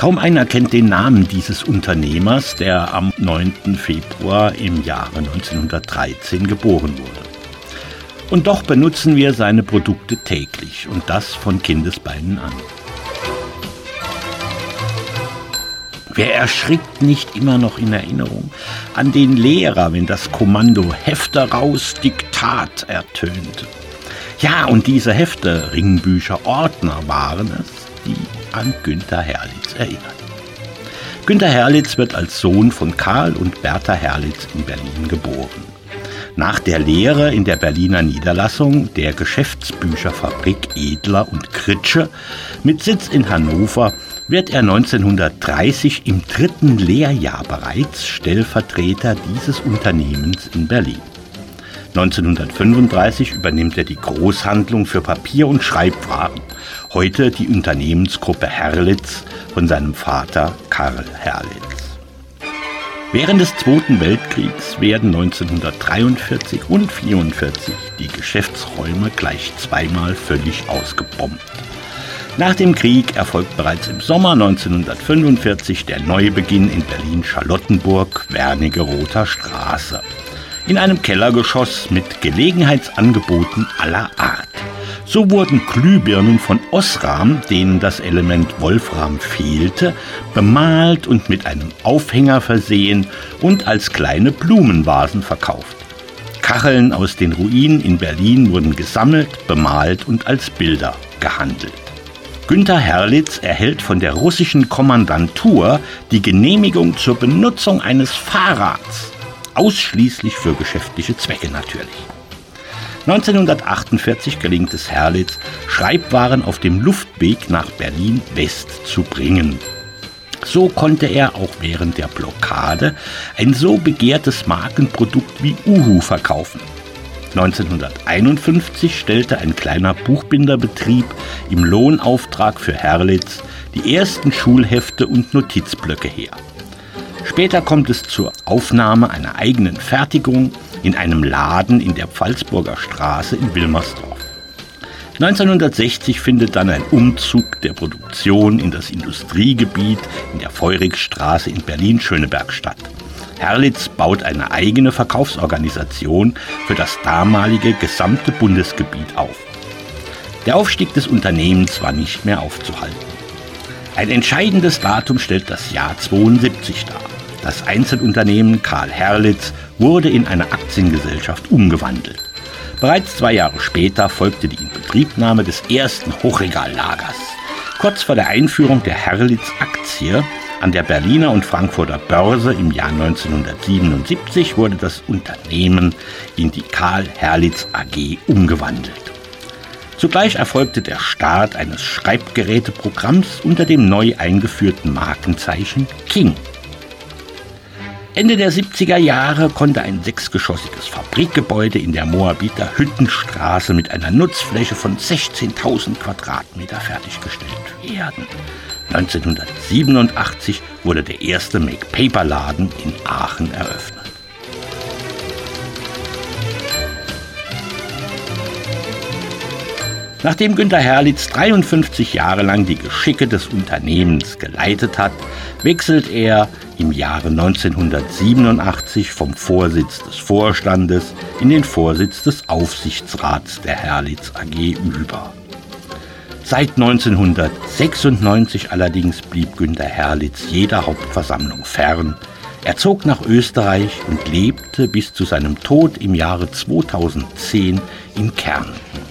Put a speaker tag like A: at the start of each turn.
A: Kaum einer kennt den Namen dieses Unternehmers, der am 9. Februar im Jahre 1913 geboren wurde. Und doch benutzen wir seine Produkte täglich und das von Kindesbeinen an. Wer erschrickt nicht immer noch in Erinnerung an den Lehrer, wenn das Kommando Hefte raus, Diktat ertönte? Ja, und diese Hefte, Ringbücher, Ordner waren es, die an Günter Herlitz erinnern. Günter Herlitz wird als Sohn von Karl und Bertha Herlitz in Berlin geboren. Nach der Lehre in der Berliner Niederlassung der Geschäftsbücherfabrik Edler und Kritsche mit Sitz in Hannover wird er 1930 im dritten Lehrjahr bereits Stellvertreter dieses Unternehmens in Berlin. 1935 übernimmt er die Großhandlung für Papier- und Schreibwaren, heute die Unternehmensgruppe Herlitz von seinem Vater Karl Herlitz. Während des Zweiten Weltkriegs werden 1943 und 1944 die Geschäftsräume gleich zweimal völlig ausgebombt. Nach dem Krieg erfolgt bereits im Sommer 1945 der Neubeginn in Berlin-Charlottenburg, Wernigeroter Straße. In einem Kellergeschoss mit Gelegenheitsangeboten aller Art. So wurden Glühbirnen von Osram, denen das Element Wolfram fehlte, bemalt und mit einem Aufhänger versehen und als kleine Blumenvasen verkauft. Kacheln aus den Ruinen in Berlin wurden gesammelt, bemalt und als Bilder gehandelt. Günter Herlitz erhält von der russischen Kommandantur die Genehmigung zur Benutzung eines Fahrrads, ausschließlich für geschäftliche Zwecke natürlich. 1948 gelingt es Herlitz, Schreibwaren auf dem Luftweg nach Berlin West zu bringen. So konnte er auch während der Blockade ein so begehrtes Markenprodukt wie Uhu verkaufen. 1951 stellte ein kleiner Buchbinderbetrieb im Lohnauftrag für Herlitz die ersten Schulhefte und Notizblöcke her. Später kommt es zur Aufnahme einer eigenen Fertigung in einem Laden in der Pfalzburger Straße in Wilmersdorf. 1960 findet dann ein Umzug der Produktion in das Industriegebiet in der Feurigstraße in Berlin-Schöneberg statt. Herlitz baut eine eigene Verkaufsorganisation für das damalige gesamte Bundesgebiet auf. Der Aufstieg des Unternehmens war nicht mehr aufzuhalten. Ein entscheidendes Datum stellt das Jahr 72 dar. Das Einzelunternehmen Karl Herlitz wurde in eine Aktiengesellschaft umgewandelt. Bereits zwei Jahre später folgte die Inbetriebnahme des ersten Hochregallagers. Kurz vor der Einführung der Herlitz-Aktie an der Berliner und Frankfurter Börse im Jahr 1977 wurde das Unternehmen in die Karl Herlitz AG umgewandelt. Zugleich erfolgte der Start eines Schreibgeräteprogramms unter dem neu eingeführten Markenzeichen King. Ende der 70er Jahre konnte ein sechsgeschossiges Fabrikgebäude in der Moabiter Hüttenstraße mit einer Nutzfläche von 16.000 Quadratmeter fertiggestellt werden. 1987 wurde der erste Make-Paper-Laden in Aachen eröffnet. Nachdem Günter Herlitz 53 Jahre lang die Geschicke des Unternehmens geleitet hat, wechselt er im Jahre 1987 vom Vorsitz des Vorstandes in den Vorsitz des Aufsichtsrats der Herlitz AG über. Seit 1996 allerdings blieb Günter Herlitz jeder Hauptversammlung fern. Er zog nach Österreich und lebte bis zu seinem Tod im Jahre 2010 in Kärnten.